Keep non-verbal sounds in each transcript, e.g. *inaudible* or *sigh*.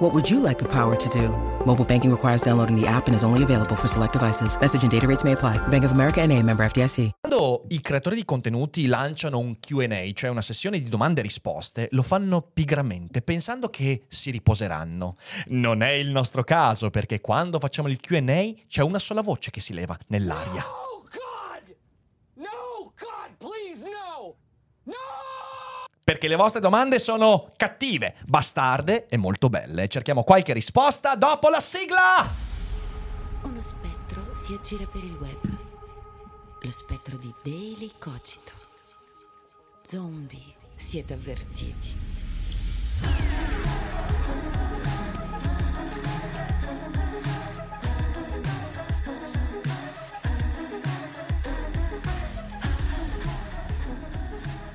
What would you like the power to do? Mobile banking requires downloading the app and is only available for select devices. Message and data rates may apply. Bank of America and a member FDIC. Quando i creatori di contenuti lanciano un Q&A, cioè una sessione di domande e risposte, lo fanno pigramente, pensando che si riposeranno. Non è il nostro caso, perché quando facciamo il Q&A c'è una sola voce che si leva nell'aria. Oh God! No, God, please, no! No! Perché le vostre domande sono cattive, bastarde e molto belle. Cerchiamo qualche risposta dopo la sigla! Uno spettro si aggira per il web. Lo spettro di Daily Cogito. Zombie, siete avvertiti.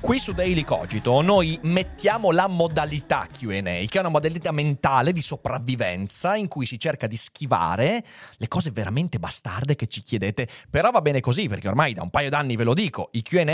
Qui su Daily Cogito noi mettiamo la modalità QA, che è una modalità mentale di sopravvivenza in cui si cerca di schivare le cose veramente bastarde che ci chiedete. Però va bene così, perché ormai da un paio d'anni ve lo dico, i QA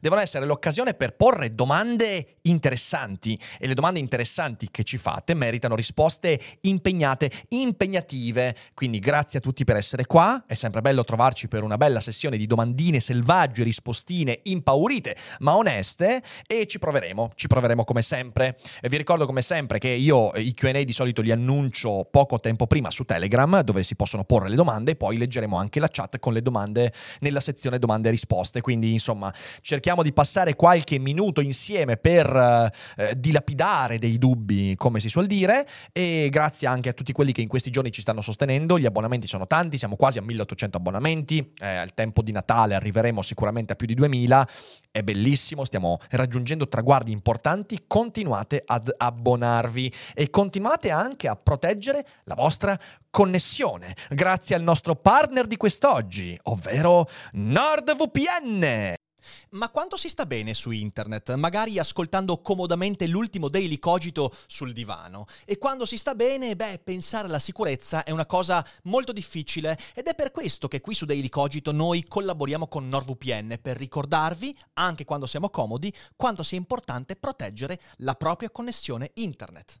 devono essere l'occasione per porre domande interessanti e le domande interessanti che ci fate meritano risposte impegnate, impegnative. Quindi grazie a tutti per essere qua, è sempre bello trovarci per una bella sessione di domandine selvagge, rispostine impaurite, ma oneste e ci proveremo, ci proveremo come sempre. E vi ricordo come sempre che io i Q&A di solito li annuncio poco tempo prima su Telegram dove si possono porre le domande e poi leggeremo anche la chat con le domande nella sezione domande e risposte. Quindi insomma cerchiamo di passare qualche minuto insieme per eh, dilapidare dei dubbi come si suol dire e grazie anche a tutti quelli che in questi giorni ci stanno sostenendo. Gli abbonamenti sono tanti, siamo quasi a 1800 abbonamenti, eh, al tempo di Natale arriveremo sicuramente a più di 2000, è bellissimo, stiamo raggiungendo traguardi importanti, continuate ad abbonarvi e continuate anche a proteggere la vostra connessione grazie al nostro partner di quest'oggi, ovvero NordVPN. Ma quanto si sta bene su internet, magari ascoltando comodamente l'ultimo Daily Cogito sul divano? E quando si sta bene, beh, pensare alla sicurezza è una cosa molto difficile ed è per questo che qui su Daily Cogito noi collaboriamo con NordVPN per ricordarvi, anche quando siamo comodi, quanto sia importante proteggere la propria connessione internet.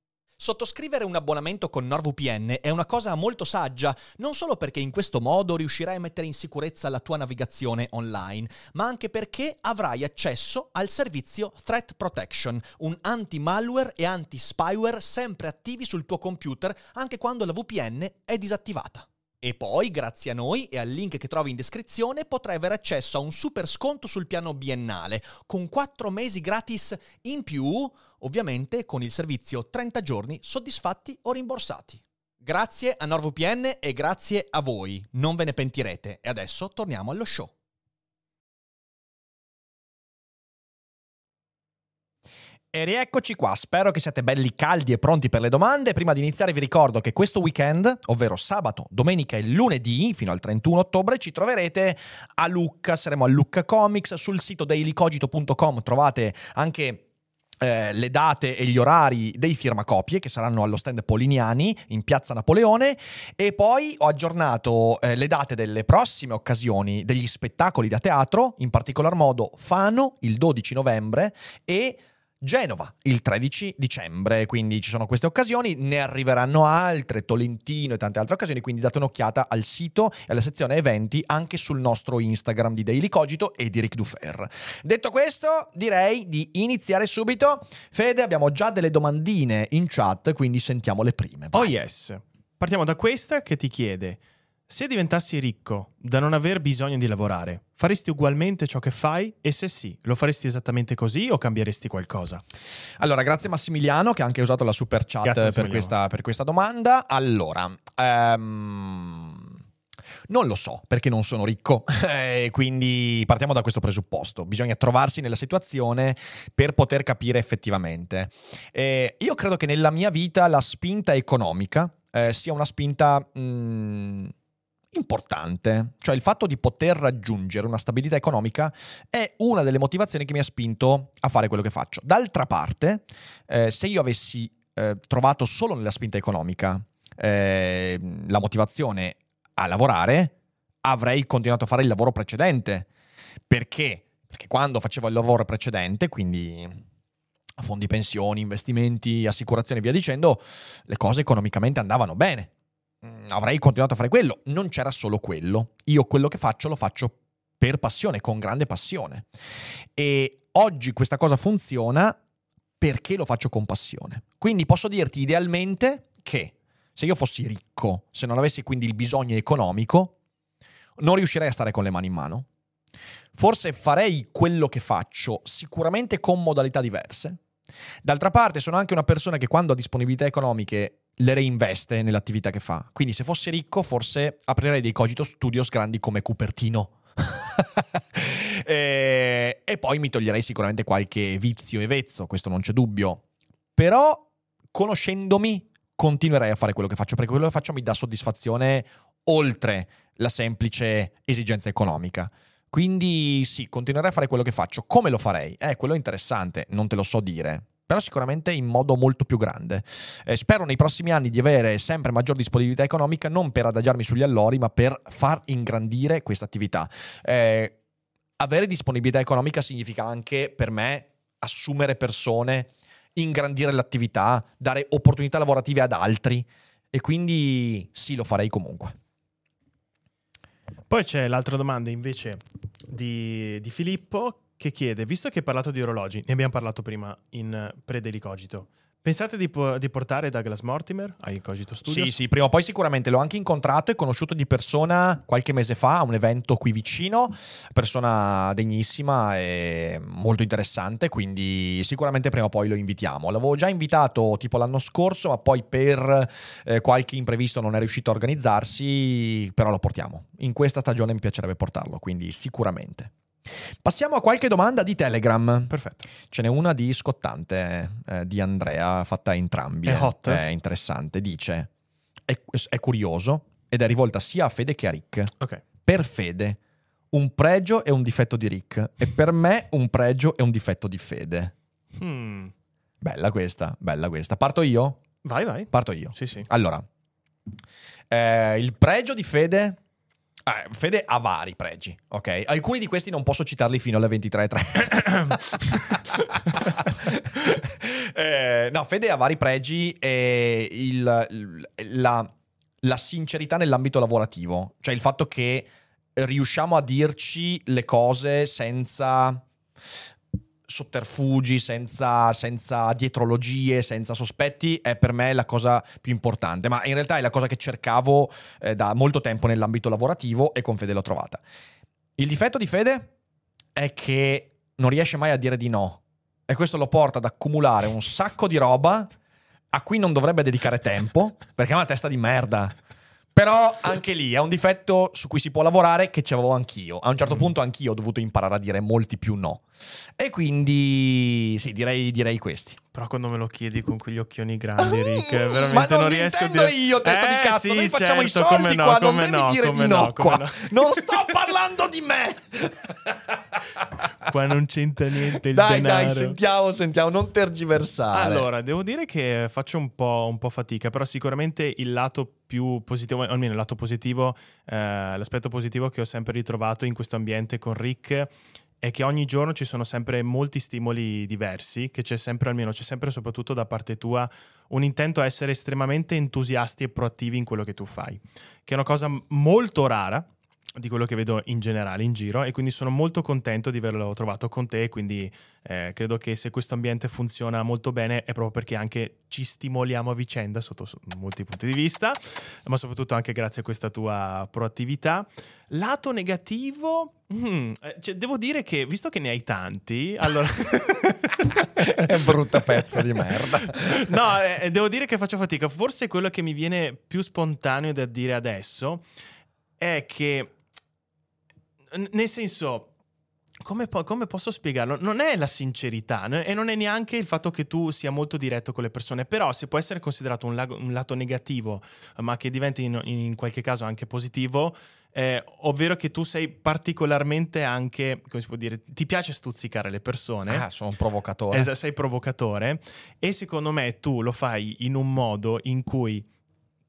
Sottoscrivere un abbonamento con NordVPN è una cosa molto saggia, non solo perché in questo modo riuscirai a mettere in sicurezza la tua navigazione online, ma anche perché avrai accesso al servizio Threat Protection, un anti-malware e anti-spyware sempre attivi sul tuo computer anche quando la VPN è disattivata. E poi, grazie a noi e al link che trovi in descrizione, potrai avere accesso a un super sconto sul piano biennale, con 4 mesi gratis in più, ovviamente con il servizio 30 giorni soddisfatti o rimborsati. Grazie a NordVPN e grazie a voi, non ve ne pentirete. E adesso torniamo allo show. E rieccoci qua, spero che siate belli caldi e pronti per le domande. Prima di iniziare vi ricordo che questo weekend, ovvero sabato, domenica e lunedì, fino al 31 ottobre, ci troverete a Lucca, saremo a Lucca Comics, sul sito dailycogito.com trovate anche eh, le date e gli orari dei firmacopie che saranno allo stand Poliniani in piazza Napoleone. E poi ho aggiornato eh, le date delle prossime occasioni degli spettacoli da teatro, in particolar modo Fano il 12 novembre e Genova il 13 dicembre, quindi ci sono queste occasioni, ne arriveranno altre, Tolentino e tante altre occasioni, quindi date un'occhiata al sito e alla sezione eventi anche sul nostro Instagram di Daily Cogito e di Ric Dufer. Detto questo, direi di iniziare subito. Fede, abbiamo già delle domandine in chat, quindi sentiamo le prime. Oh Vai. yes. Partiamo da questa che ti chiede: Se diventassi ricco da non aver bisogno di lavorare, faresti ugualmente ciò che fai? E se sì, lo faresti esattamente così o cambieresti qualcosa? Allora, grazie Massimiliano che ha anche usato la super chat per questa, per questa domanda. Allora, ehm, non lo so perché non sono ricco, *laughs* quindi partiamo da questo presupposto. Bisogna trovarsi nella situazione per poter capire effettivamente. Eh, io credo che nella mia vita la spinta economica eh, sia una spinta... mm, importante, cioè il fatto di poter raggiungere una stabilità economica è una delle motivazioni che mi ha spinto a fare quello che faccio. D'altra parte, eh, se io avessi eh, trovato solo nella spinta economica eh, la motivazione a lavorare, avrei continuato a fare il lavoro precedente. Perché? Perché quando facevo il lavoro precedente, quindi fondi pensioni, investimenti, assicurazioni e via dicendo, le cose economicamente andavano bene. Mm, Avrei continuato a fare quello. Non c'era solo quello. Io quello che faccio lo faccio per passione, con grande passione. E oggi questa cosa funziona perché lo faccio con passione. Quindi posso dirti idealmente che se io fossi ricco, se non avessi quindi il bisogno economico, non riuscirei a stare con le mani in mano. Forse farei quello che faccio, sicuramente con modalità diverse. D'altra parte sono anche una persona che quando ha disponibilità economiche le reinveste nell'attività che fa. Quindi se fossi ricco forse aprirei dei cogito studios grandi come Cupertino. *laughs* e, e poi mi toglierei sicuramente qualche vizio e vezzo, questo non c'è dubbio. Però conoscendomi continuerei a fare quello che faccio perché quello che faccio mi dà soddisfazione oltre la semplice esigenza economica. Quindi sì, continuerei a fare quello che faccio. Come lo farei? Eh, quello è interessante, non te lo so dire. Però sicuramente in modo molto più grande. Eh, spero nei prossimi anni di avere sempre maggior disponibilità economica, non per adagiarmi sugli allori, ma per far ingrandire questa attività. Eh, avere disponibilità economica significa anche per me assumere persone, ingrandire l'attività, dare opportunità lavorative ad altri. E quindi sì, lo farei comunque. Poi c'è l'altra domanda invece di, di Filippo che chiede, visto che hai parlato di orologi, ne abbiamo parlato prima in eh, pre-delicogito, pensate di, po- di portare Douglas Mortimer ai Cogito Studios? Sì, sì, prima o poi sicuramente l'ho anche incontrato e conosciuto di persona qualche mese fa a un evento qui vicino, persona degnissima e molto interessante, quindi sicuramente prima o poi lo invitiamo. L'avevo già invitato tipo l'anno scorso, ma poi per eh, qualche imprevisto non è riuscito a organizzarsi, però lo portiamo. In questa stagione mi piacerebbe portarlo, quindi sicuramente. Passiamo a qualche domanda di Telegram. Perfetto. Ce n'è una di scottante eh, di Andrea, fatta a entrambi. È eh. hot? È interessante. Dice: è, è curioso ed è rivolta sia a Fede che a Rick. Ok. Per Fede, un pregio e un difetto di Rick. E per me, un pregio e un difetto di Fede. Hmm. Bella questa, bella questa. Parto io? Vai, vai. Parto io. Sì, sì. Allora, eh, il pregio di Fede. Ah, Fede ha vari pregi, ok? Alcuni di questi non posso citarli fino alle 23.30. *coughs* Eh, no, Fede ha vari pregi e il- il- la, la sincerità nell'ambito lavorativo, cioè il fatto che riusciamo a dirci le cose senza sotterfugi, senza, senza dietrologie, senza sospetti, è per me la cosa più importante. Ma in realtà è la cosa che cercavo eh, da molto tempo nell'ambito lavorativo e con Fede l'ho trovata. Il difetto di Fede è che non riesce mai a dire di no. E questo lo porta ad accumulare un sacco di roba a cui non dovrebbe dedicare tempo, perché è una testa di merda. Però anche lì è un difetto su cui si può lavorare che c'avevo anch'io. A un certo punto anch'io ho dovuto imparare a dire molti più no. E quindi sì, direi, direi questi. Però quando me lo chiedi con quegli occhioni grandi, Ah, Rick, veramente ma non, non riesco a dire... io, testa di Eh, cazzo. sì, Noi facciamo certo, i soldi come no, qua, non come devi no, dire come di no, no, qua. no. Non sto parlando di me. Qua non c'entra niente il dai, denaro. dai, sentiamo, sentiamo, non tergiversare. Allora, devo dire che faccio un po', un po' fatica, però sicuramente il lato più positivo, almeno il lato positivo, eh, l'aspetto positivo che ho sempre ritrovato in questo ambiente con Rick è che ogni giorno ci sono sempre molti stimoli diversi, che c'è sempre, almeno c'è sempre soprattutto da parte tua, un intento a essere estremamente entusiasti e proattivi in quello che tu fai, che è una cosa molto rara, di quello che vedo in generale in giro e quindi sono molto contento di averlo trovato con te quindi eh, credo che se questo ambiente funziona molto bene è proprio perché anche ci stimoliamo a vicenda sotto molti punti di vista ma soprattutto anche grazie a questa tua proattività. Lato negativo eh, cioè, devo dire che visto che ne hai tanti allora *laughs* è un brutta pezzo di merda. *laughs* No eh, devo dire che faccio fatica. Forse quello che mi viene più spontaneo da dire adesso è che nel senso, come, po- come, posso spiegarlo? Non è la sincerità e non è neanche il fatto che tu sia molto diretto con le persone, però se può essere considerato un, lago, un lato negativo, ma che diventi in, in qualche caso anche positivo, eh, ovvero che tu sei particolarmente anche, come si può dire, ti piace stuzzicare le persone. Ah, sono un provocatore. Es- sei provocatore e secondo me tu lo fai in un modo in cui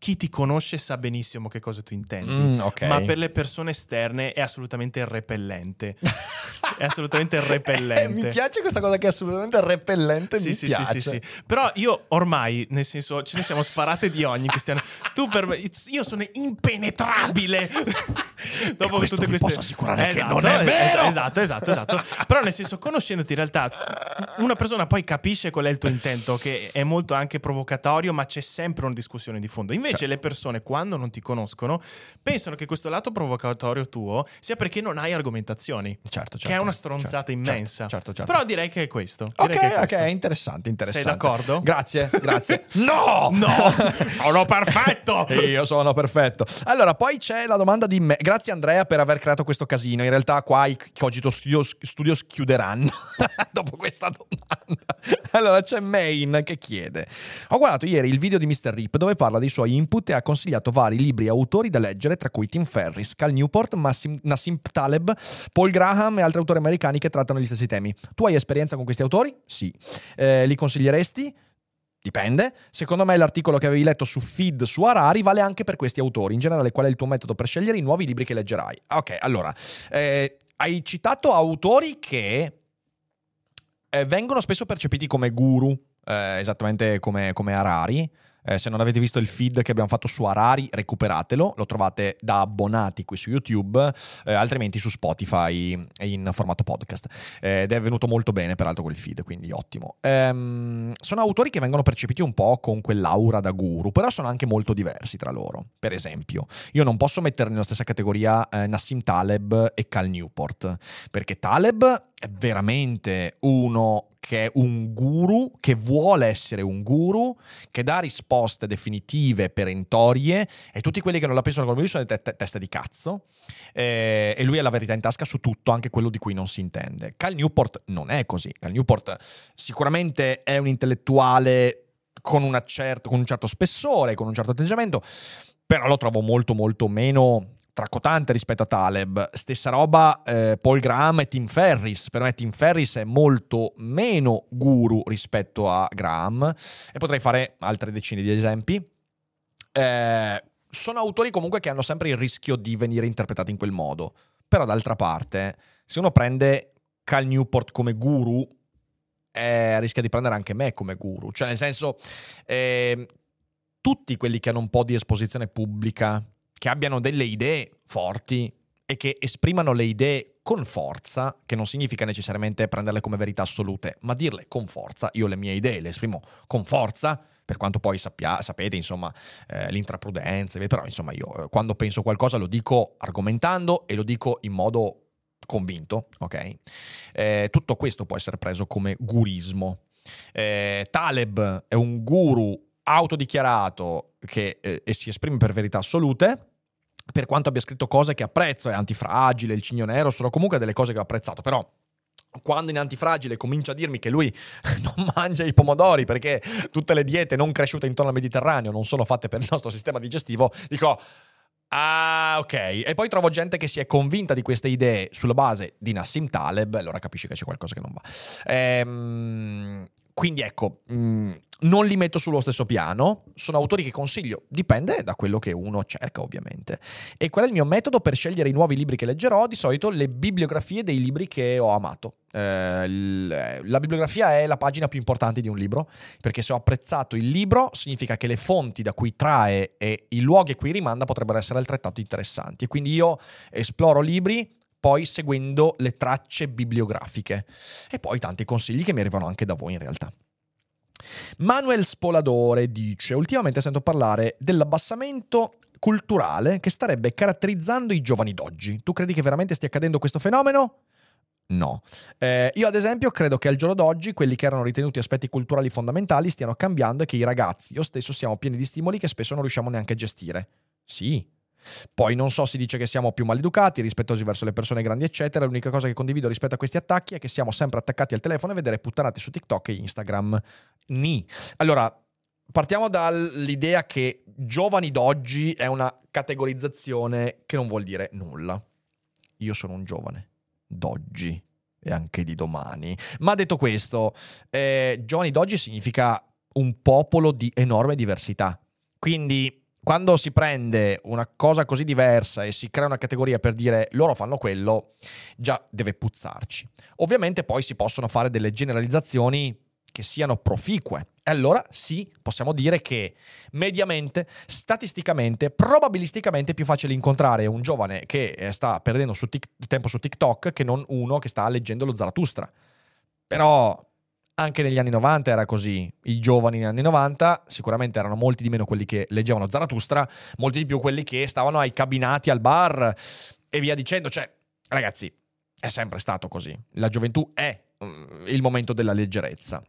chi ti conosce sa benissimo che cosa tu intendi, mm, okay. ma per le persone esterne è assolutamente repellente. *laughs* è assolutamente repellente. mi piace questa cosa che è assolutamente repellente. Sì, mi sì, piace. sì, sì, sì. Però io ormai, nel senso, ce ne siamo sparate di ogni questi anni. Tu per me, io sono impenetrabile. *laughs* Dopo che tutte queste. posso assicurare esatto, che non è vero. Esatto, esatto, esatto. Però nel senso, conoscendoti in realtà, una persona poi capisce qual è il tuo intento, che è molto anche provocatorio, ma c'è sempre una discussione di fondo. Invece certo. le persone, quando non ti conoscono, pensano che questo lato provocatorio tuo sia perché non hai argomentazioni. Certo, certo. Che è una stronzata certo, immensa. Certo, certo, Però direi che è questo. Ok, che è questo. ok, interessante, interessante. Sei d'accordo? Grazie, grazie. *laughs* no! No! *laughs* sono perfetto! Io sono perfetto. Allora, poi c'è la domanda di me. Grazie Andrea per aver creato questo casino. In realtà qua i Cogito Studios, Studios chiuderanno *laughs* dopo questa domanda. Allora, c'è Main che chiede. Ho guardato ieri il video di Mr. Rip dove parla dei suoi input e ha consigliato vari libri e autori da leggere, tra cui Tim Ferris, Cal Newport, Massim, Nassim Taleb, Paul Graham e altri autori americani che trattano gli stessi temi. Tu hai esperienza con questi autori? Sì. Eh, li consiglieresti? Dipende. Secondo me l'articolo che avevi letto su Feed su Harari vale anche per questi autori. In generale, qual è il tuo metodo per scegliere i nuovi libri che leggerai? Ok, allora, eh, hai citato autori che eh, vengono spesso percepiti come guru, eh, esattamente come, come Harari. Eh, se non avete visto il feed che abbiamo fatto su Harari, recuperatelo, lo trovate da abbonati qui su YouTube, eh, altrimenti su Spotify in formato podcast. Eh, ed è venuto molto bene, peraltro, quel feed, quindi ottimo. Ehm, sono autori che vengono percepiti un po' con quell'aura da guru, però sono anche molto diversi tra loro. Per esempio, io non posso mettere nella stessa categoria eh, Nassim Taleb e Cal Newport, perché Taleb è veramente uno che è un guru, che vuole essere un guru, che dà risposte definitive, perentorie, e tutti quelli che non la pensano come lui sono te- te- teste di cazzo, eh, e lui ha la verità in tasca su tutto, anche quello di cui non si intende. Cal Newport non è così. Cal Newport sicuramente è un intellettuale con, certo, con un certo spessore, con un certo atteggiamento, però lo trovo molto molto meno tracotante rispetto a Taleb. Stessa roba eh, Paul Graham e Tim Ferris. Per me Tim Ferris è molto meno guru rispetto a Graham e potrei fare altre decine di esempi. Eh, sono autori comunque che hanno sempre il rischio di venire interpretati in quel modo. Però d'altra parte, se uno prende Cal Newport come guru, eh, rischia di prendere anche me come guru. Cioè, nel senso, eh, tutti quelli che hanno un po' di esposizione pubblica, che abbiano delle idee forti e che esprimano le idee con forza, che non significa necessariamente prenderle come verità assolute, ma dirle con forza. Io le mie idee le esprimo con forza, per quanto poi sappia, sapete, insomma, eh, l'intraprudenza, però insomma io eh, quando penso qualcosa lo dico argomentando e lo dico in modo convinto, ok? Eh, tutto questo può essere preso come gurismo. Eh, Taleb è un guru autodichiarato che eh, si esprime per verità assolute, per quanto abbia scritto cose che apprezzo, è antifragile, il cigno nero, sono comunque delle cose che ho apprezzato, però quando in antifragile comincia a dirmi che lui *laughs* non mangia i pomodori perché tutte le diete non cresciute intorno al Mediterraneo non sono fatte per il nostro sistema digestivo, dico Ah, ok. E poi trovo gente che si è convinta di queste idee sulla base di Nassim Taleb, allora capisci che c'è qualcosa che non va. Ehm, quindi ecco, mh, mm, non li metto sullo stesso piano, sono autori che consiglio, dipende da quello che uno cerca ovviamente. E qual è il mio metodo per scegliere i nuovi libri che leggerò? Di solito le bibliografie dei libri che ho amato. Eh, la bibliografia è la pagina più importante di un libro, perché se ho apprezzato il libro significa che le fonti da cui trae e i luoghi a cui rimanda potrebbero essere altrettanto interessanti. E quindi io esploro libri poi seguendo le tracce bibliografiche e poi tanti consigli che mi arrivano anche da voi in realtà. Manuel Spoladore dice: Ultimamente sento parlare dell'abbassamento culturale che starebbe caratterizzando i giovani d'oggi. Tu credi che veramente stia accadendo questo fenomeno? No. Eh, io ad esempio credo che al giorno d'oggi quelli che erano ritenuti aspetti culturali fondamentali stiano cambiando e che i ragazzi, io stesso, siamo pieni di stimoli che spesso non riusciamo neanche a gestire. Sì, poi non so, si dice che siamo più maleducati, rispettosi verso le persone grandi, eccetera. L'unica cosa che condivido rispetto a questi attacchi è che siamo sempre attaccati al telefono a vedere puttanate su TikTok e Instagram. Ni. Allora, partiamo dall'idea che giovani d'oggi è una categorizzazione che non vuol dire nulla. Io sono un giovane d'oggi e anche di domani. Ma detto questo, eh, giovani d'oggi significa un popolo di enorme diversità. Quindi quando si prende una cosa così diversa e si crea una categoria per dire loro fanno quello, già deve puzzarci. Ovviamente poi si possono fare delle generalizzazioni che siano proficue. E allora sì, possiamo dire che mediamente, statisticamente, probabilisticamente è più facile incontrare un giovane che eh, sta perdendo su tic- tempo su TikTok che non uno che sta leggendo lo Zarathustra. Però anche negli anni 90 era così. I giovani negli anni 90 sicuramente erano molti di meno quelli che leggevano Zarathustra, molti di più quelli che stavano ai cabinati al bar e via dicendo. Cioè, ragazzi, è sempre stato così. La gioventù è mm, il momento della leggerezza.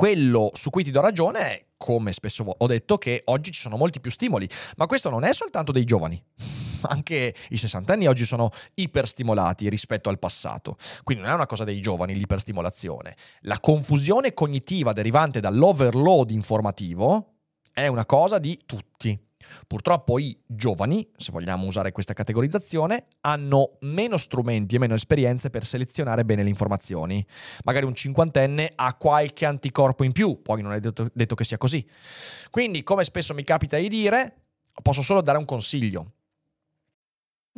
Quello su cui ti do ragione è, come spesso ho detto, che oggi ci sono molti più stimoli, ma questo non è soltanto dei giovani *laughs* anche i sessantenni oggi sono iperstimolati rispetto al passato. Quindi non è una cosa dei giovani l'iperstimolazione. La confusione cognitiva derivante dall'overload informativo è una cosa di tutti. Purtroppo i giovani, se vogliamo usare questa categorizzazione, hanno meno strumenti e meno esperienze per selezionare bene le informazioni. Magari un cinquantenne ha qualche anticorpo in più, poi non è detto, detto che sia così. Quindi, come spesso mi capita di dire, posso solo dare un consiglio.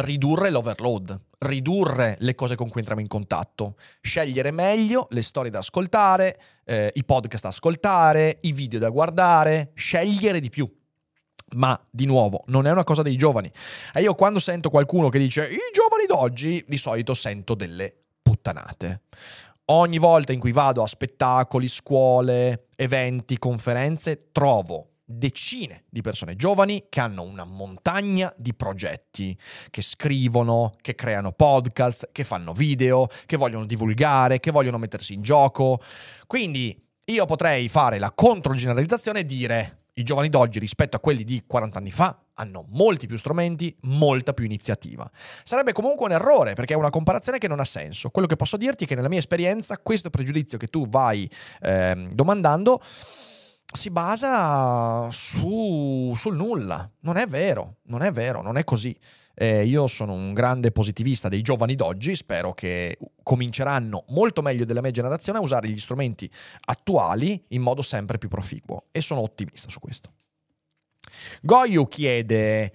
Ridurre l'overload, ridurre le cose con cui entriamo in contatto, scegliere meglio le storie da ascoltare, eh, i podcast da ascoltare, i video da guardare, scegliere di più. Ma di nuovo, non è una cosa dei giovani. E io quando sento qualcuno che dice i giovani d'oggi, di solito sento delle puttanate. Ogni volta in cui vado a spettacoli, scuole, eventi, conferenze, trovo decine di persone giovani che hanno una montagna di progetti, che scrivono, che creano podcast, che fanno video, che vogliono divulgare, che vogliono mettersi in gioco. Quindi io potrei fare la controgeneralizzazione e dire i giovani d'oggi rispetto a quelli di 40 anni fa hanno molti più strumenti, molta più iniziativa. Sarebbe comunque un errore perché è una comparazione che non ha senso. Quello che posso dirti è che nella mia esperienza questo pregiudizio che tu vai eh, domandando si basa su, sul nulla. Non è vero, non è vero, non è così. Eh, io sono un grande positivista dei giovani d'oggi, spero che cominceranno molto meglio della mia generazione a usare gli strumenti attuali in modo sempre più proficuo e sono ottimista su questo. Goyu chiede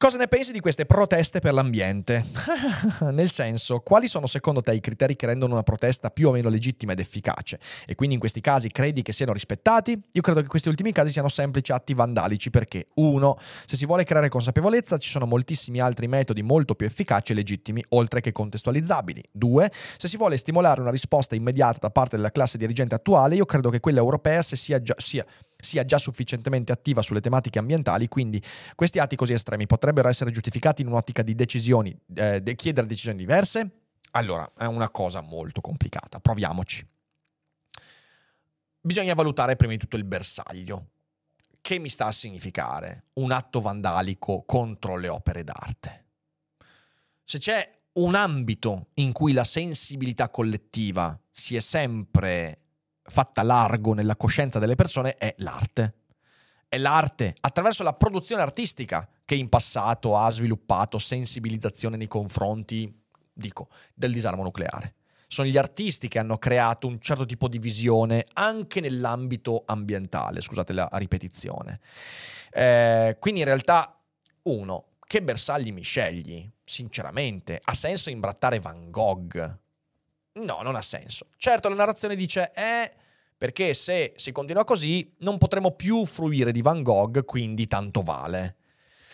Cosa ne pensi di queste proteste per l'ambiente? *laughs* Nel senso, quali sono secondo te i criteri che rendono una protesta più o meno legittima ed efficace? E quindi in questi casi credi che siano rispettati? Io credo che questi ultimi casi siano semplici atti vandalici perché, uno, se si vuole creare consapevolezza ci sono moltissimi altri metodi molto più efficaci e legittimi, oltre che contestualizzabili. Due, se si vuole stimolare una risposta immediata da parte della classe dirigente attuale, io credo che quella europea sia già, sia sia già sufficientemente attiva sulle tematiche ambientali, quindi questi atti così estremi potrebbero essere giustificati in un'ottica di decisioni, eh, de- chiedere decisioni diverse? Allora, è una cosa molto complicata, proviamoci. bisogna valutare prima di tutto il bersaglio. Che mi sta a significare un atto vandalico contro le opere d'arte? Se c'è un ambito in cui la sensibilità collettiva si è sempre fatta largo nella coscienza delle persone, è l'arte. È l'arte attraverso la produzione artistica che in passato ha sviluppato sensibilizzazione nei confronti, dico, del disarmo nucleare. Sono gli artisti che hanno creato un certo tipo di visione anche nell'ambito ambientale, scusate la ripetizione. Eh, quindi in realtà, uno, che bersagli mi scegli? Sinceramente, ha senso imbrattare Van Gogh? No, non ha senso. Certo, la narrazione dice, eh, perché se si continua così non potremo più fruire di Van Gogh, quindi tanto vale.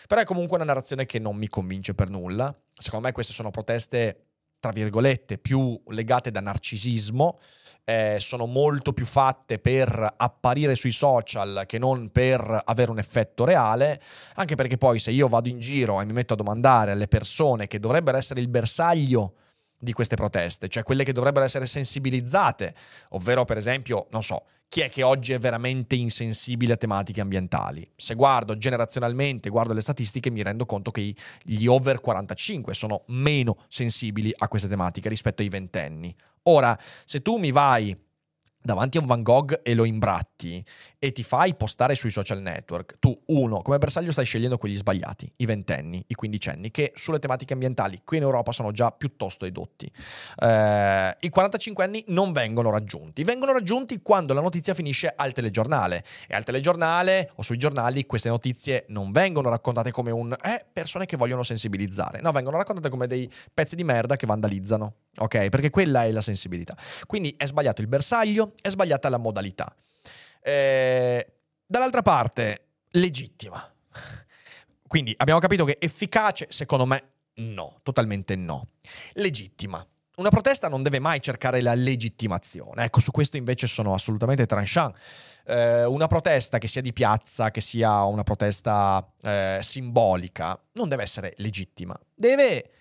Però è comunque una narrazione che non mi convince per nulla. Secondo me queste sono proteste, tra virgolette, più legate da narcisismo, eh, sono molto più fatte per apparire sui social che non per avere un effetto reale, anche perché poi se io vado in giro e mi metto a domandare alle persone che dovrebbero essere il bersaglio di queste proteste, cioè quelle che dovrebbero essere sensibilizzate, ovvero per esempio, non so, chi è che oggi è veramente insensibile a tematiche ambientali? Se guardo generazionalmente, guardo le statistiche, mi rendo conto che gli over 45 sono meno sensibili a queste tematiche rispetto ai ventenni. Ora, se tu mi vai davanti a un Van Gogh e lo imbratti e ti fai postare sui social network, tu, uno, come bersaglio stai scegliendo quelli sbagliati, i ventenni, i quindicenni, che sulle tematiche ambientali qui in Europa sono già piuttosto edotti. Eh, I 45 anni non vengono raggiunti, vengono raggiunti quando la notizia finisce al telegiornale. E al telegiornale o sui giornali queste notizie non vengono raccontate come un eh, persone che vogliono sensibilizzare, no, vengono raccontate come dei pezzi di merda che vandalizzano, ok? Perché quella è la sensibilità. Quindi è sbagliato il bersaglio, è sbagliata la modalità. Eh, dall'altra parte, legittima. Quindi abbiamo capito che efficace, secondo me, no, totalmente no. Legittima. Una protesta non deve mai cercare la legittimazione. Ecco, su questo invece sono assolutamente tranchant. Eh, una protesta che sia di piazza, che sia una protesta eh, simbolica, non deve essere legittima. Deve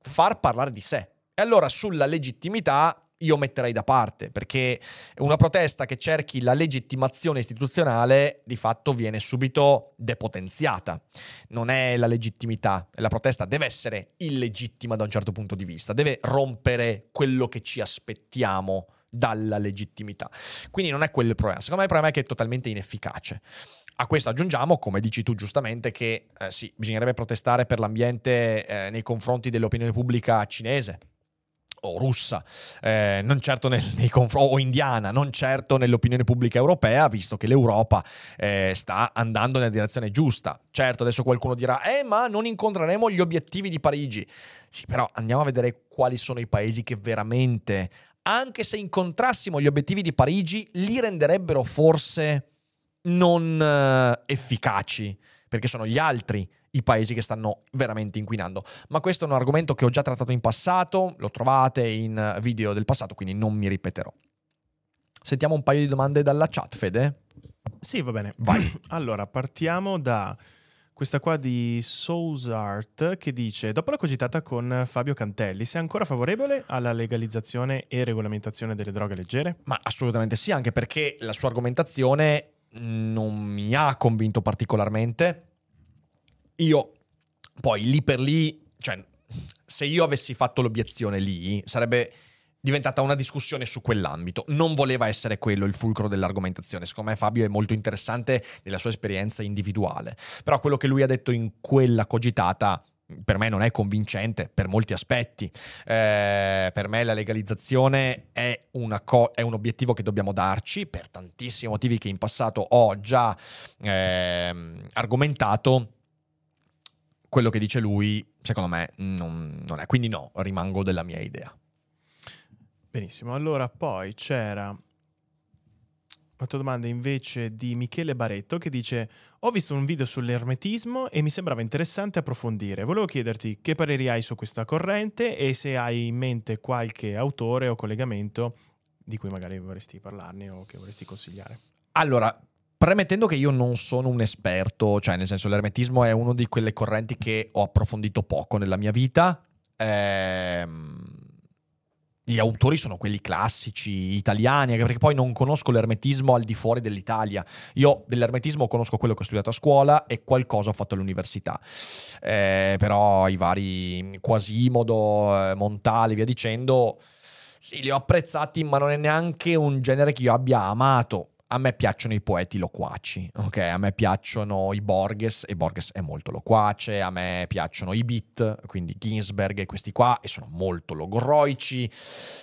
far parlare di sé. E allora sulla legittimità io metterei da parte, perché una protesta che cerchi la legittimazione istituzionale di fatto viene subito depotenziata. Non è la legittimità, la protesta deve essere illegittima da un certo punto di vista, deve rompere quello che ci aspettiamo dalla legittimità. Quindi non è quello il problema. Secondo me il problema è che è totalmente inefficace. A questo aggiungiamo, come dici tu giustamente, che eh, sì, bisognerebbe protestare per l'ambiente eh, nei confronti dell'opinione pubblica cinese, o russa, eh, non certo nel, *laughs* nei conf- o indiana, non certo nell'opinione pubblica europea, visto che l'Europa eh, sta andando nella direzione giusta. Certo, adesso qualcuno dirà, eh, ma non incontreremo gli obiettivi di Parigi. Sì, però andiamo a vedere quali sono i paesi che veramente, anche se incontrassimo gli obiettivi di Parigi, li renderebbero forse non eh, efficaci, perché sono gli altri i paesi che stanno veramente inquinando. Ma questo è un argomento che ho già trattato in passato, lo trovate in video del passato, quindi non mi ripeterò. Sentiamo un paio di domande dalla chat, Fede? Sì, va bene. Vai. *clears throat* Allora, partiamo da questa qua di Souls Art che dice: Dopo la cogitata con Fabio Cantelli, sei ancora favorevole alla legalizzazione e regolamentazione delle droghe leggere? Ma assolutamente sì, anche perché la sua argomentazione non mi ha convinto particolarmente. Io poi lì per lì, cioè, se io avessi fatto l'obiezione lì, sarebbe diventata una discussione su quell'ambito. Non voleva essere quello il fulcro dell'argomentazione. Secondo me Fabio è molto interessante nella sua esperienza individuale. Però quello che lui ha detto in quella cogitata per me non è convincente per molti aspetti. Eh, per me la legalizzazione è, co- è, un obiettivo che dobbiamo darci per tantissimi motivi che in passato ho già eh, argomentato. Quello che dice lui, secondo me, non, non è. Quindi no, rimango della mia idea. Benissimo, allora poi c'era Un'altra domanda invece di Michele Baretto che dice: Ho visto un video sull'ermetismo e mi sembrava interessante approfondire. Volevo chiederti che pareri hai su questa corrente e se hai in mente qualche autore o collegamento di cui magari vorresti parlarne o che vorresti consigliare. Allora, premettendo che io non sono un esperto, cioè nel senso l'ermetismo è una di quelle correnti che ho approfondito poco nella mia vita. Ehm gli autori sono quelli classici italiani, anche perché poi non conosco l'ermetismo al di fuori dell'Italia. Io dell'ermetismo conosco quello che ho studiato a scuola e qualcosa ho fatto all'università. Eh, però i vari Quasimodo, eh, Montali, via dicendo, sì, li ho apprezzati, ma non è neanche un genere che io abbia amato a me piacciono i poeti loquaci, ok? A me piacciono i Borges, e Borges è molto loquace, a me piacciono i beat, quindi Ginsberg e questi qua, e sono molto logorroici.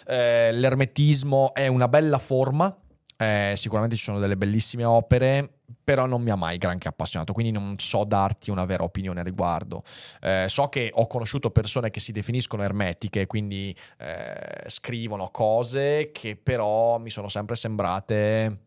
Eh, l'ermetismo è una bella forma, eh, sicuramente ci sono delle bellissime opere, però non mi ha mai granché appassionato, quindi non so darti una vera opinione a riguardo. Eh, so che ho conosciuto persone che si definiscono ermetiche, quindi eh, scrivono cose che però mi sono sempre sembrate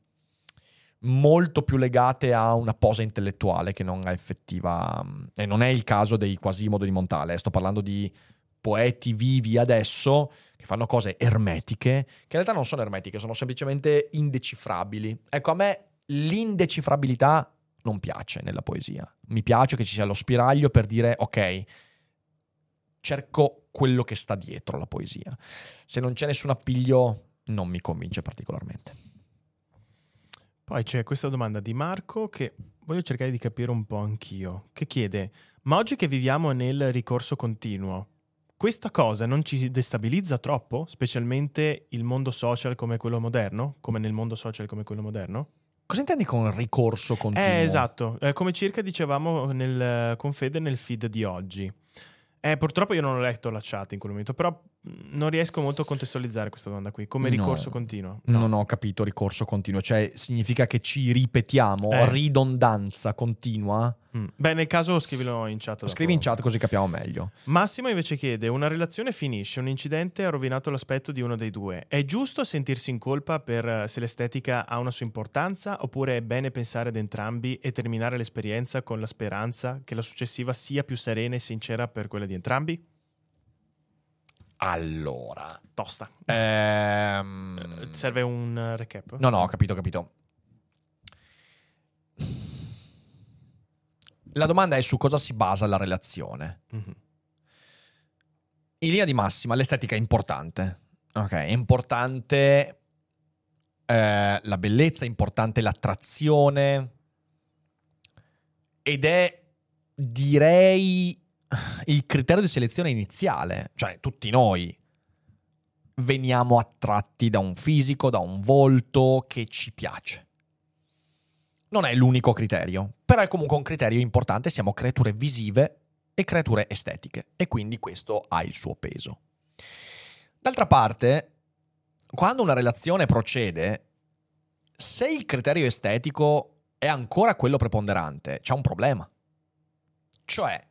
molto più legate a una posa intellettuale che non a effettiva... E non è il caso dei Quasimodo di Montale, sto parlando di poeti vivi adesso che fanno cose ermetiche, che in realtà non sono ermetiche, sono semplicemente indecifrabili. Ecco, a me l'indecifrabilità non piace nella poesia. Mi piace che ci sia lo spiraglio per dire, ok, cerco quello che sta dietro la poesia. Se non c'è nessun appiglio, non mi convince particolarmente. Poi c'è questa domanda di Marco che voglio cercare di capire un po' anch'io, che chiede, ma oggi che viviamo nel ricorso continuo, questa cosa non ci destabilizza troppo, specialmente il mondo social come quello moderno, come nel mondo social come quello moderno? Cosa intendi con ricorso continuo? Eh, esatto, eh, come circa dicevamo nel, con Fede nel feed di oggi. Eh, purtroppo io non ho letto la chat in quel momento, però non riesco molto a contestualizzare questa domanda qui, come ricorso no, continuo. No. Non ho capito ricorso continuo, cioè significa che ci ripetiamo, eh. ridondanza continua? Mm. Beh, nel caso scrivilo in chat. Scrivi in chat così capiamo meglio. Massimo invece chiede, una relazione finisce, un incidente ha rovinato l'aspetto di uno dei due. È giusto sentirsi in colpa per eh, se l'estetica ha una sua importanza oppure è bene pensare ad entrambi e terminare l'esperienza con la speranza che la successiva sia più serena e sincera per quella di entrambi? Allora, tosta. Ehm... Serve un recap? No, no, ho capito, ho capito. La domanda è su cosa si basa la relazione. Mm-hmm. In linea di massima, l'estetica è importante. Ok, è importante eh, la bellezza, è importante l'attrazione ed è, direi, il criterio di selezione iniziale, cioè tutti noi veniamo attratti da un fisico, da un volto che ci piace. Non è l'unico criterio, però è comunque un criterio importante, siamo creature visive e creature estetiche e quindi questo ha il suo peso. D'altra parte, quando una relazione procede, se il criterio estetico è ancora quello preponderante, c'è un problema. Cioè,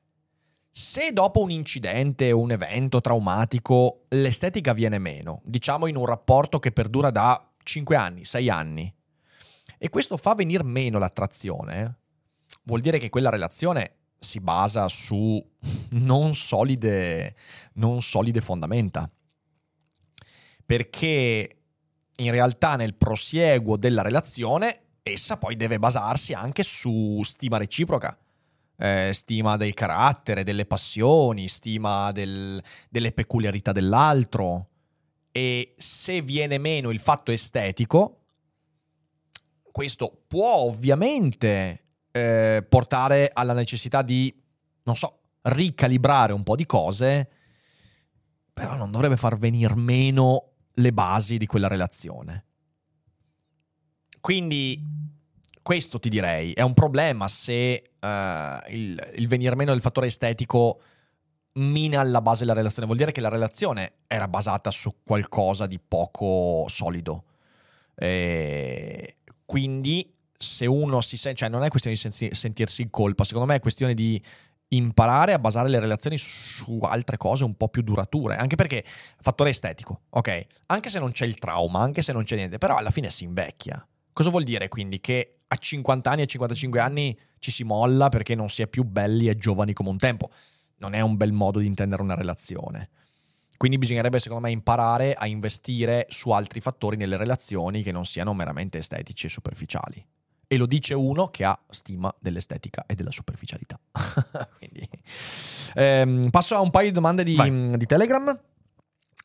se dopo un incidente o un evento traumatico l'estetica viene meno, diciamo in un rapporto che perdura da 5 anni, 6 anni, e questo fa venire meno l'attrazione, vuol dire che quella relazione si basa su non solide, non solide fondamenta. Perché in realtà nel prosieguo della relazione essa poi deve basarsi anche su stima reciproca eh, stima del carattere, delle passioni, stima del, delle peculiarità dell'altro. E se viene meno il fatto estetico, questo può ovviamente eh, portare alla necessità di, non so, ricalibrare un po' di cose, però non dovrebbe far venire meno le basi di quella relazione. Quindi questo ti direi, è un problema se uh, il, il venir meno del fattore estetico mina alla base della relazione, vuol dire che la relazione era basata su qualcosa di poco solido. E quindi se uno si sente, cioè non è questione di senti- sentirsi in colpa, secondo me è questione di imparare a basare le relazioni su altre cose un po' più durature, anche perché fattore estetico, ok? Anche se non c'è il trauma, anche se non c'è niente, però alla fine si invecchia. Cosa vuol dire quindi? Che a 50 anni e 55 anni ci si molla perché non si è più belli e giovani come un tempo. Non è un bel modo di intendere una relazione. Quindi bisognerebbe, secondo me, imparare a investire su altri fattori nelle relazioni che non siano meramente estetici e superficiali. E lo dice uno che ha stima dell'estetica e della superficialità. *laughs* Quindi, ehm, passo a un paio di domande di, di Telegram.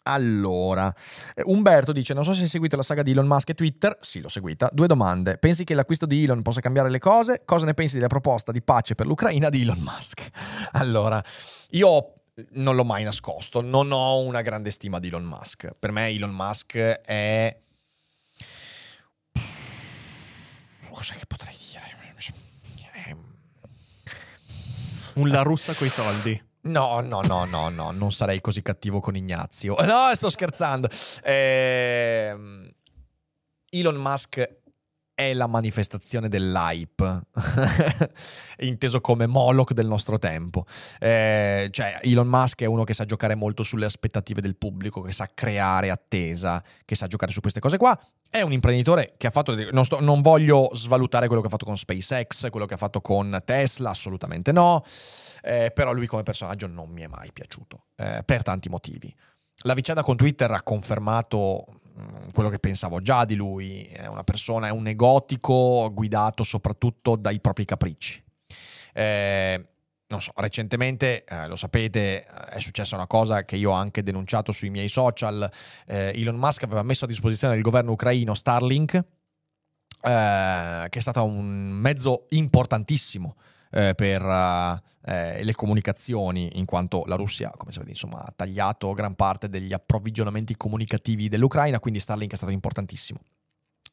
Allora, eh, Umberto dice: Non so se hai seguito la saga di Elon Musk e Twitter. Sì, l'ho seguita. Due domande. Pensi che l'acquisto di Elon possa cambiare le cose? Cosa ne pensi della proposta di pace per l'Ucraina di Elon Musk? *laughs* Allora, io non l'ho mai nascosto, non ho una grande stima di Elon Musk. Per me Elon Musk è... Cosa che potrei dire? È... Un La Russa coi soldi. No, no, no, no, no, non sarei così cattivo con Ignazio. *laughs* No, sto scherzando. Eh, Elon Musk è la manifestazione dell'hype, *laughs* inteso come Moloch del nostro tempo. Eh, cioè, Elon Musk è uno che sa giocare molto sulle aspettative del pubblico, che sa creare attesa, che sa giocare su queste cose qua. È un imprenditore che ha fatto. Non, sto, non voglio svalutare quello che ha fatto con SpaceX, quello che ha fatto con Tesla, assolutamente no. Eh, però lui come personaggio non mi è mai piaciuto, eh, per tanti motivi. La vicenda con Twitter ha confermato Mm, quello che pensavo già di lui, è una persona, è un negotico guidato soprattutto dai propri capricci. Eh, non so, recentemente, eh, lo sapete, è successa una cosa che io ho anche denunciato sui miei social. Eh, Elon Musk aveva messo a disposizione del governo ucraino Starlink, eh, che è stato un mezzo importantissimo eh, per eh, le comunicazioni, in quanto la Russia, come sapete, insomma, ha tagliato gran parte degli approvvigionamenti comunicativi dell'Ucraina, quindi Starlink è stato importantissimo.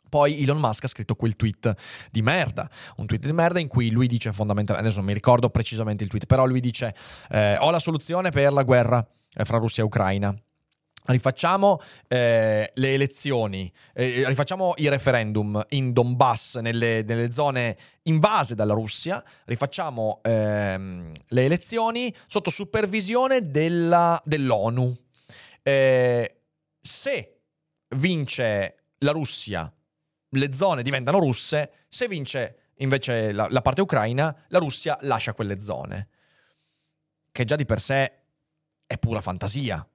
Poi Elon Musk ha scritto quel tweet di merda, un tweet di merda in cui lui dice fondamentalmente, adesso non mi ricordo precisamente il tweet, però lui dice eh, ho la soluzione per la guerra eh, fra Russia e Ucraina rifacciamo eh, le elezioni, eh, rifacciamo i referendum in Donbass, nelle, nelle zone invase dalla Russia, rifacciamo ehm, le elezioni sotto supervisione della, dell'ONU. Eh, se vince la Russia, le zone diventano russe, se vince invece la, la parte ucraina, la Russia lascia quelle zone. Che già di per sé è pura fantasia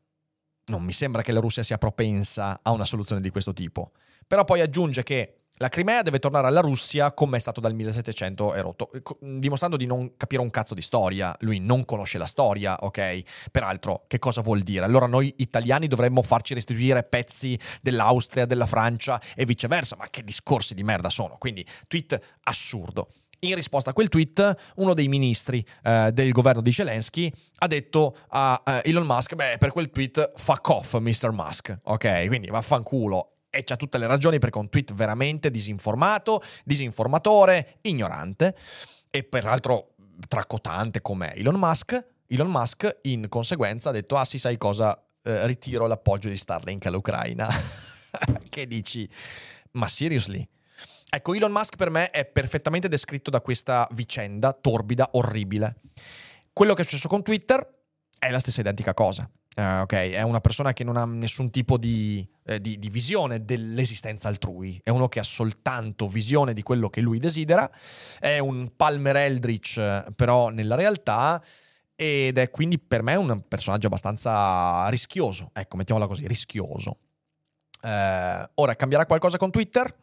non mi sembra che la Russia sia propensa a una soluzione di questo tipo. Però poi aggiunge che la Crimea deve tornare alla Russia come è stato dal 1700 e rotto, dimostrando di non capire un cazzo di storia. Lui non conosce la storia, ok? Peraltro, che cosa vuol dire? Allora noi italiani dovremmo farci restituire pezzi dell'Austria, della Francia e viceversa, ma che discorsi di merda sono? Quindi, tweet assurdo. In risposta a quel tweet, uno dei ministri eh, del governo di Zelensky ha detto a uh, Elon Musk: Beh, per quel tweet, fuck off, Mr. Musk. Ok, quindi vaffanculo. E c'ha tutte le ragioni perché è un tweet veramente disinformato, disinformatore, ignorante e peraltro tracotante come Elon Musk. Elon Musk, in conseguenza, ha detto: Ah, sì, sai cosa? Eh, ritiro l'appoggio di Starlink all'Ucraina. *laughs* che dici? Ma seriously? Ecco, Elon Musk per me è perfettamente descritto da questa vicenda torbida, orribile. Quello che è successo con Twitter è la stessa identica cosa. Uh, ok, è una persona che non ha nessun tipo di, eh, di, di, visione dell'esistenza altrui, è uno che ha soltanto visione di quello che lui desidera, è un Palmer Eldritch però nella realtà ed è quindi per me un personaggio abbastanza rischioso, ecco, mettiamola così, rischioso. Uh, ora, cambierà qualcosa con Twitter?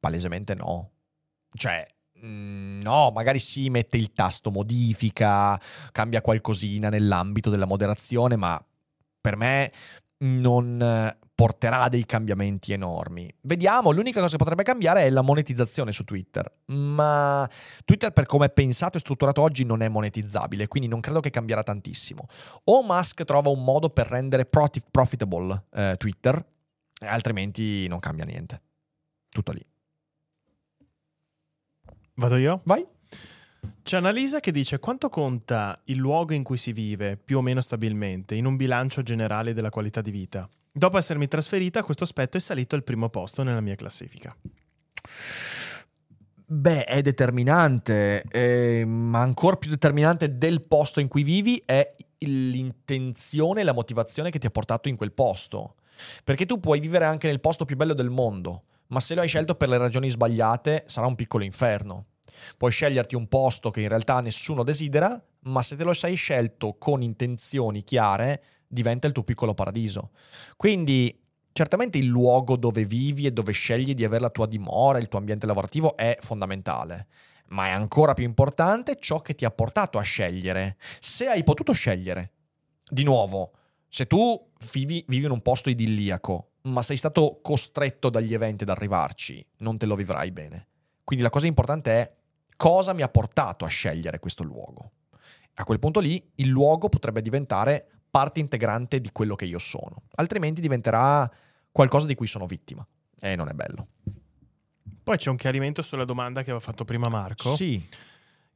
Palesemente no. Cioè, mm, no, magari si mette il tasto modifica, cambia qualcosina nell'ambito della moderazione, ma per me non porterà dei cambiamenti enormi. Vediamo, l'unica cosa che potrebbe cambiare è la monetizzazione su Twitter, ma Twitter per come è pensato e strutturato oggi non è monetizzabile, quindi non credo che cambierà tantissimo. O Musk trova un modo per rendere profitable eh, Twitter, altrimenti non cambia niente. Tutto lì. Vado io? Vai. C'è Annalisa che dice quanto conta il luogo in cui si vive, più o meno stabilmente, in un bilancio generale della qualità di vita. Dopo essermi trasferita, questo aspetto è salito al primo posto nella mia classifica. Beh, è determinante, eh, ma ancora più determinante del posto in cui vivi è l'intenzione e la motivazione che ti ha portato in quel posto. Perché tu puoi vivere anche nel posto più bello del mondo, ma se lo hai scelto per le ragioni sbagliate sarà un piccolo inferno. Puoi sceglierti un posto che in realtà nessuno desidera, ma se te lo sei scelto con intenzioni chiare, diventa il tuo piccolo paradiso. Quindi certamente il luogo dove vivi e dove scegli di avere la tua dimora, il tuo ambiente lavorativo è fondamentale. Ma è ancora più importante ciò che ti ha portato a scegliere. Se hai potuto scegliere, di nuovo, se tu vivi, vivi in un posto idilliaco, ma sei stato costretto dagli eventi ad arrivarci, non te lo vivrai bene. Quindi la cosa importante è cosa mi ha portato a scegliere questo luogo. A quel punto lì il luogo potrebbe diventare parte integrante di quello che io sono, altrimenti diventerà qualcosa di cui sono vittima e non è bello. Poi c'è un chiarimento sulla domanda che aveva fatto prima Marco. Sì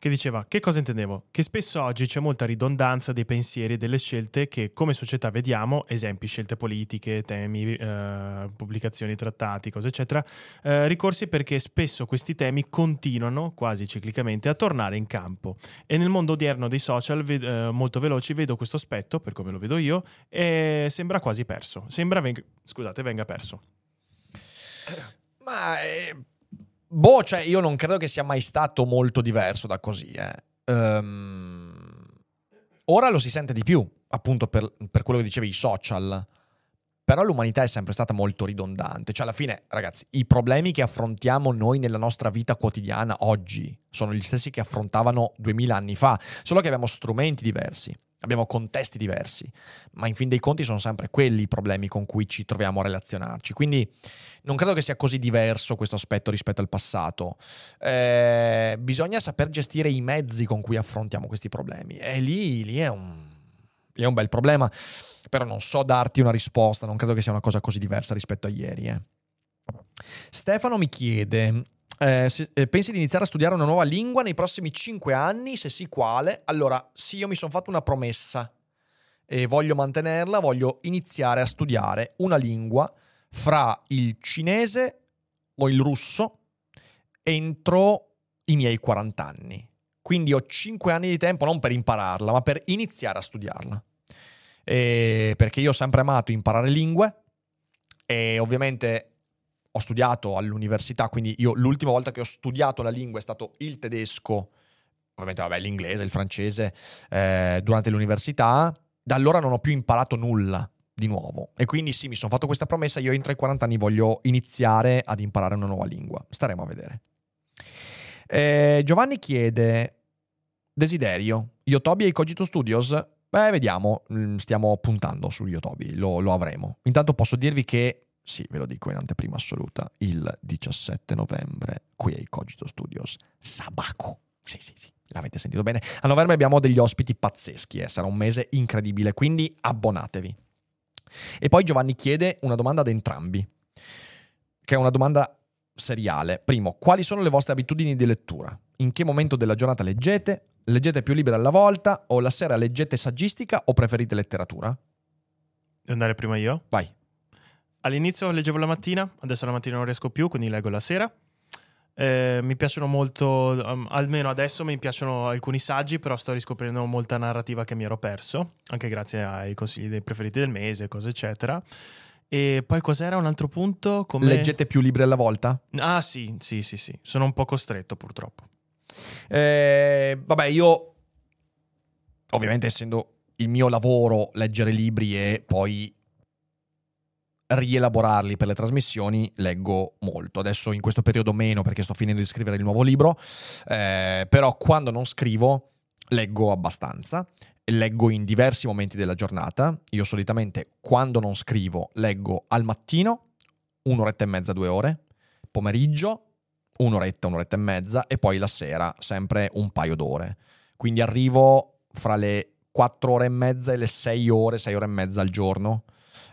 che diceva che cosa intendevo? Che spesso oggi c'è molta ridondanza dei pensieri e delle scelte che come società vediamo, esempi scelte politiche, temi, eh, pubblicazioni, trattati, cose eccetera, eh, ricorsi perché spesso questi temi continuano quasi ciclicamente a tornare in campo e nel mondo odierno dei social ved- eh, molto veloci vedo questo aspetto, per come lo vedo io, e sembra quasi perso, sembra venga, scusate, venga perso. Ma eh, Boh, cioè io non credo che sia mai stato molto diverso da così. Eh. Um, ora lo si sente di più, appunto per, per, quello che dicevi, i social. Però l'umanità è sempre stata molto ridondante. Cioè, alla fine, ragazzi, i problemi che affrontiamo noi nella nostra vita quotidiana oggi sono gli stessi che affrontavano duemila anni fa, solo che abbiamo strumenti diversi abbiamo contesti diversi, ma in fin dei conti sono sempre quelli i problemi con cui ci troviamo a relazionarci. Quindi non credo che sia così diverso questo aspetto rispetto al passato. Eh, bisogna saper gestire i mezzi con cui affrontiamo questi problemi e lì, lì, è un, lì, è un, bel problema, però non so darti una risposta, non credo che sia una cosa così diversa rispetto a ieri. Eh. Stefano mi chiede, eh, se, eh, pensi di iniziare a studiare una nuova lingua nei prossimi cinque anni? Se sì, quale? Allora, sì, io mi sono fatto una promessa e voglio mantenerla, voglio iniziare a studiare una lingua fra il cinese o il russo entro i miei 40 anni. Quindi ho 5 anni di tempo non per impararla, ma per iniziare a studiarla. E perché io ho sempre amato imparare lingue e ovviamente ho studiato all'università, quindi io l'ultima volta che ho studiato la lingua è stato il tedesco, ovviamente vabbè, l'inglese, il francese, eh, durante l'università. Da allora non ho più imparato nulla di nuovo. E quindi sì, mi sono fatto questa promessa, io entro i 40 anni voglio iniziare ad imparare una nuova lingua. Staremo a vedere. Eh, Giovanni chiede, desiderio, Yotobi e Cogito Studios? Beh, vediamo, mm, stiamo puntando su Yotobi, lo, lo avremo. Intanto posso dirvi che sì, ve lo dico in anteprima assoluta, il 17 novembre qui ai Cogito Studios, Sabaco. Sì, sì, sì, l'avete sentito bene. A novembre abbiamo degli ospiti pazzeschi, eh. sarà un mese incredibile, quindi abbonatevi. E poi Giovanni chiede una domanda ad entrambi, che è una domanda seriale. Primo, quali sono le vostre abitudini di lettura? In che momento della giornata leggete? Leggete più libri alla volta? O la sera leggete saggistica o preferite letteratura? Devo andare prima io? Vai. All'inizio leggevo la mattina, adesso la mattina non riesco più, quindi leggo la sera. Eh, mi piacciono molto, um, almeno adesso mi piacciono alcuni saggi, però sto riscoprendo molta narrativa che mi ero perso, anche grazie ai consigli dei preferiti del mese, cose eccetera. E poi cos'era un altro punto? Come... Leggete più libri alla volta? Ah sì, sì, sì, sì, sono un po' costretto purtroppo. Eh, vabbè, io ovviamente essendo il mio lavoro leggere libri e poi rielaborarli per le trasmissioni leggo molto. Adesso in questo periodo meno perché sto finendo di scrivere il nuovo libro, eh, però quando non scrivo leggo abbastanza. Leggo in diversi momenti della giornata. Io solitamente quando non scrivo leggo al mattino un'oretta e mezza, due ore, pomeriggio un'oretta, un'oretta e mezza e poi la sera sempre un paio d'ore. Quindi arrivo fra le quattro ore e mezza e le sei ore, sei ore e mezza al giorno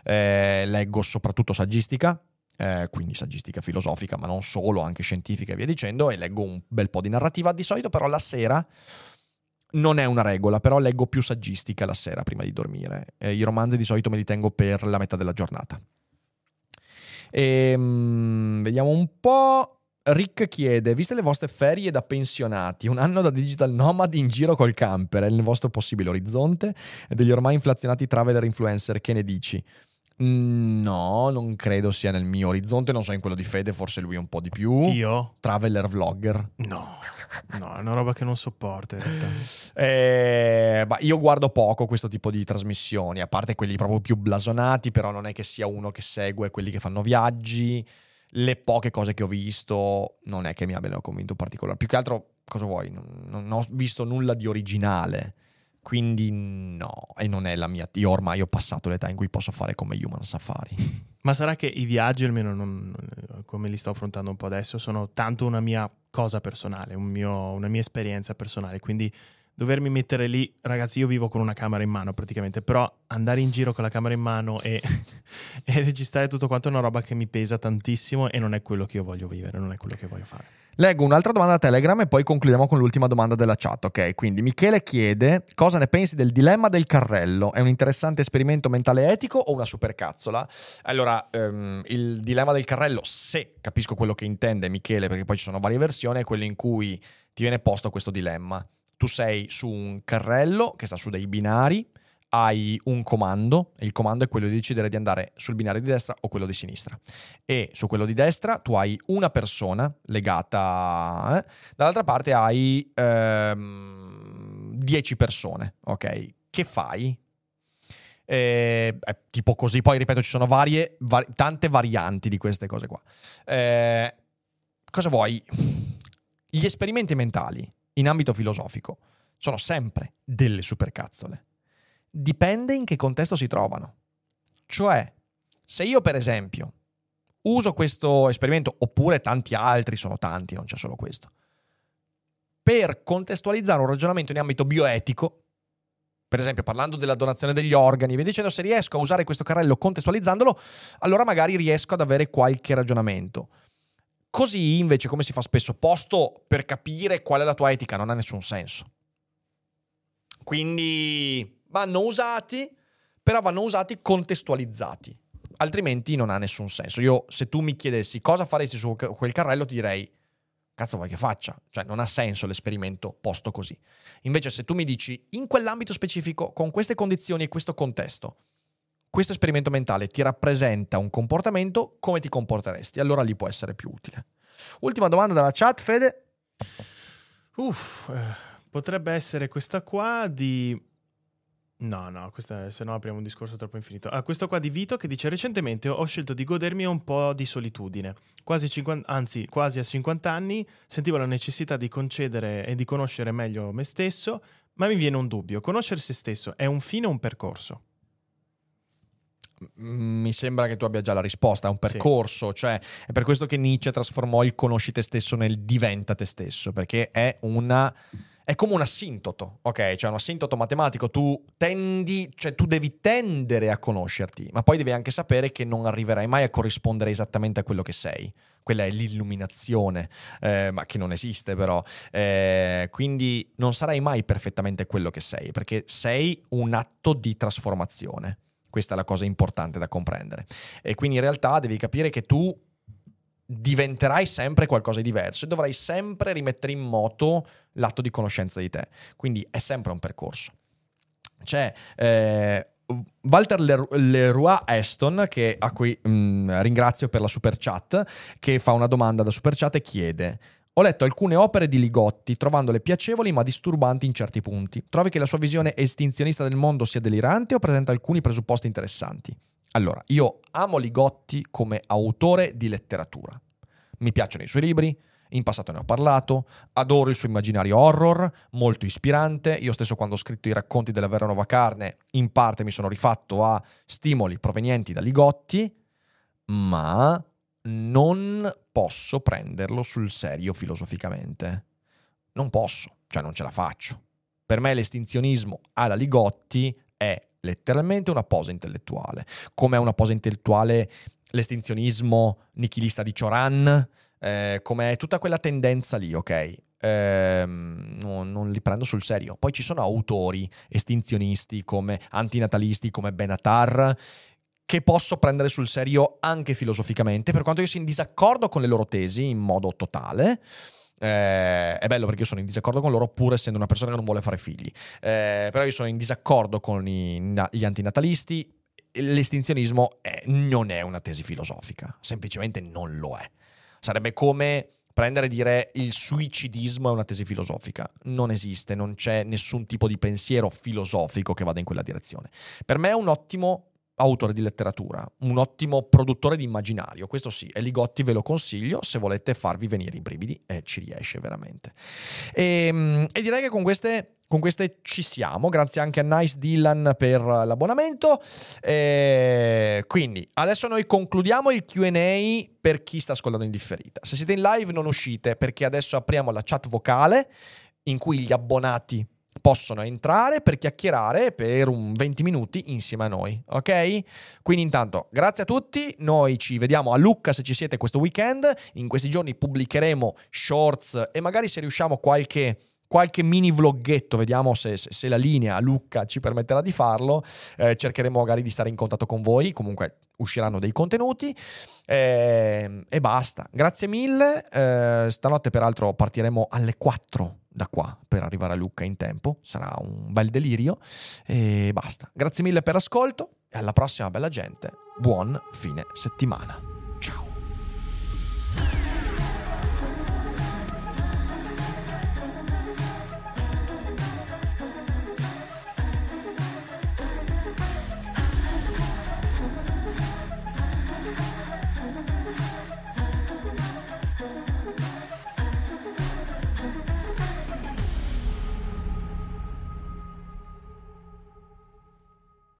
eh, leggo soprattutto saggistica, eh, quindi saggistica filosofica, ma non solo, anche scientifica e via dicendo, e leggo un bel po' di narrativa. Di solito però la sera non è una regola, però leggo più saggistica la sera prima di dormire. Eh, I romanzi di solito me li tengo per la metà della giornata. E, ehm, vediamo un po'. Rick chiede, viste le vostre ferie da pensionati, un anno da digital nomad in giro col camper, è nel vostro possibile orizzonte? E degli ormai inflazionati traveler influencer, che ne dici? Mm, No, non credo sia nel mio orizzonte, non so in quello di Fede, forse lui un po' di più. Io? Traveler vlogger. No, no, è una roba che non sopporto in realtà. Eh, ma io guardo poco questo tipo di trasmissioni, a parte quelli proprio più blasonati, però non è che sia uno che segue quelli che fanno viaggi. Le poche cose che ho visto non è che mi abbiano convinto in particolare. Più che altro, cosa vuoi? Non, non ho visto nulla di originale. Quindi no, e non è la mia. Io ormai ho passato l'età in cui posso fare come Human Safari. *laughs* Ma sarà che i viaggi, almeno non- come li sto affrontando un po' adesso, sono tanto una mia cosa personale, un mio- una mia esperienza personale. Quindi dovermi mettere lì, ragazzi, io vivo con una camera in mano praticamente, però andare in giro con la camera in mano e, *laughs* e registrare tutto quanto è una roba che mi pesa tantissimo e non è quello che io voglio vivere, non è quello che voglio fare. Leggo un'altra domanda a Telegram e poi concludiamo con l'ultima domanda della chat, ok? Quindi Michele chiede cosa ne pensi del dilemma del carrello? È un interessante esperimento mentale etico o una supercazzola? Allora, ehm, il dilemma del carrello, se capisco quello che intende Michele, perché poi ci sono varie versioni, è quello in cui ti viene posto questo dilemma. Tu sei su un carrello che sta su dei binari, hai un comando e il comando è quello di decidere di andare sul binario di destra o quello di sinistra. E su quello di destra tu hai una persona legata, eh, dall'altra parte hai ehm, 10 persone, ok? Che fai? Eh, tipo così, poi ripeto, ci sono varie, va- tante varianti di queste cose qua. Eh, cosa vuoi? Gli esperimenti mentali in ambito filosofico sono sempre delle supercazzole. Dipende in che contesto si trovano. Cioè, se io per esempio uso questo esperimento, oppure tanti altri, sono tanti, non c'è solo questo, per contestualizzare un ragionamento in ambito bioetico, per esempio parlando della donazione degli organi, vi dicendo se riesco a usare questo carrello contestualizzandolo, allora magari riesco ad avere qualche ragionamento. Così invece, come si fa spesso, posto per capire qual è la tua etica, non ha nessun senso. Quindi vanno usati, però vanno usati contestualizzati. Altrimenti non ha nessun senso. Io, se tu mi chiedessi cosa faresti su quel carrello, ti direi, cazzo vuoi che faccia? Cioè, non ha senso l'esperimento posto così. Invece, se tu mi dici, in quell'ambito specifico, con queste condizioni e questo contesto, questo esperimento mentale ti rappresenta un comportamento, come ti comporteresti? Allora lì può essere più utile. Ultima domanda dalla chat, Fede. Uff, eh, potrebbe essere questa qua di... No, no, questa, se no apriamo un discorso troppo infinito. Ah, questo qua di Vito che dice recentemente ho scelto di godermi un po' di solitudine. Quasi 50, anzi, quasi a 50 anni sentivo la necessità di concedere e di conoscere meglio me stesso, ma mi viene un dubbio. Conoscere se stesso è un fine o un percorso? Mi sembra che tu abbia già la risposta, è un percorso, cioè è per questo che Nietzsche trasformò il conosci te stesso nel diventa te stesso, perché è una è come un assintoto, ok? Cioè un assintoto matematico, tu tendi, cioè tu devi tendere a conoscerti, ma poi devi anche sapere che non arriverai mai a corrispondere esattamente a quello che sei. Quella è l'illuminazione, eh, ma che non esiste però. Eh, quindi non sarai mai perfettamente quello che sei, perché sei un atto di trasformazione. Questa è la cosa importante da comprendere. E quindi in realtà devi capire che tu diventerai sempre qualcosa di diverso e dovrai sempre rimettere in moto l'atto di conoscenza di te. Quindi è sempre un percorso. C'è eh, Walter Leroy Aston, che, a cui mh, ringrazio per la super chat, che fa una domanda da super chat e chiede. Ho letto alcune opere di Ligotti, trovandole piacevoli ma disturbanti in certi punti. Trovi che la sua visione estinzionista del mondo sia delirante o presenta alcuni presupposti interessanti? Allora, io amo Ligotti come autore di letteratura. Mi piacciono i suoi libri, in passato ne ho parlato, adoro il suo immaginario horror, molto ispirante. Io stesso quando ho scritto i racconti della vera nuova carne, in parte mi sono rifatto a stimoli provenienti da Ligotti, ma non posso prenderlo sul serio filosoficamente. Non posso, cioè non ce la faccio. Per me l'estinzionismo alla Ligotti è letteralmente una posa intellettuale, come è una posa intellettuale l'estinzionismo nichilista di Cioran, eh, come è tutta quella tendenza lì, ok? Ehm, no- non li prendo sul serio. Poi ci sono autori estinzionisti come antinatalisti come Benatar che posso prendere sul serio anche filosoficamente, per quanto io sia in disaccordo con le loro tesi in modo totale. Eh, è bello perché io sono in disaccordo con loro pur essendo una persona che non vuole fare figli. Eh, però io sono in disaccordo con i, gli antinatalisti. L'estinzionismo è, non è una tesi filosofica, semplicemente non lo è. Sarebbe come prendere e dire il suicidismo è una tesi filosofica. Non esiste, non c'è nessun tipo di pensiero filosofico che vada in quella direzione. Per me è un ottimo autore di letteratura, un ottimo produttore di immaginario, questo sì, e Ligotti ve lo consiglio se volete farvi venire i brividi, e ci riesce veramente. E, ehm, e direi che con queste con queste ci siamo, grazie anche a Nice Dylan per l'abbonamento. E quindi adesso noi concludiamo il QA per chi sta ascoltando in differita. Se siete in live non uscite perché adesso apriamo la chat vocale in cui gli abbonati possono entrare per chiacchierare per un 20 minuti insieme a noi, ok? Quindi intanto grazie a tutti, noi ci vediamo a Lucca se ci siete questo weekend, in questi giorni pubblicheremo shorts e magari se riusciamo qualche qualche mini vloggetto, vediamo se, se, se, la linea Lucca ci permetterà di farlo, eh, cercheremo magari di stare in contatto con voi, comunque usciranno dei contenuti eh, e basta. Grazie mille, eh, stanotte peraltro partiremo alle 4 da qua per arrivare a Lucca in tempo, sarà un bel delirio e basta. Grazie mille per l'ascolto e alla prossima bella gente, buon fine settimana.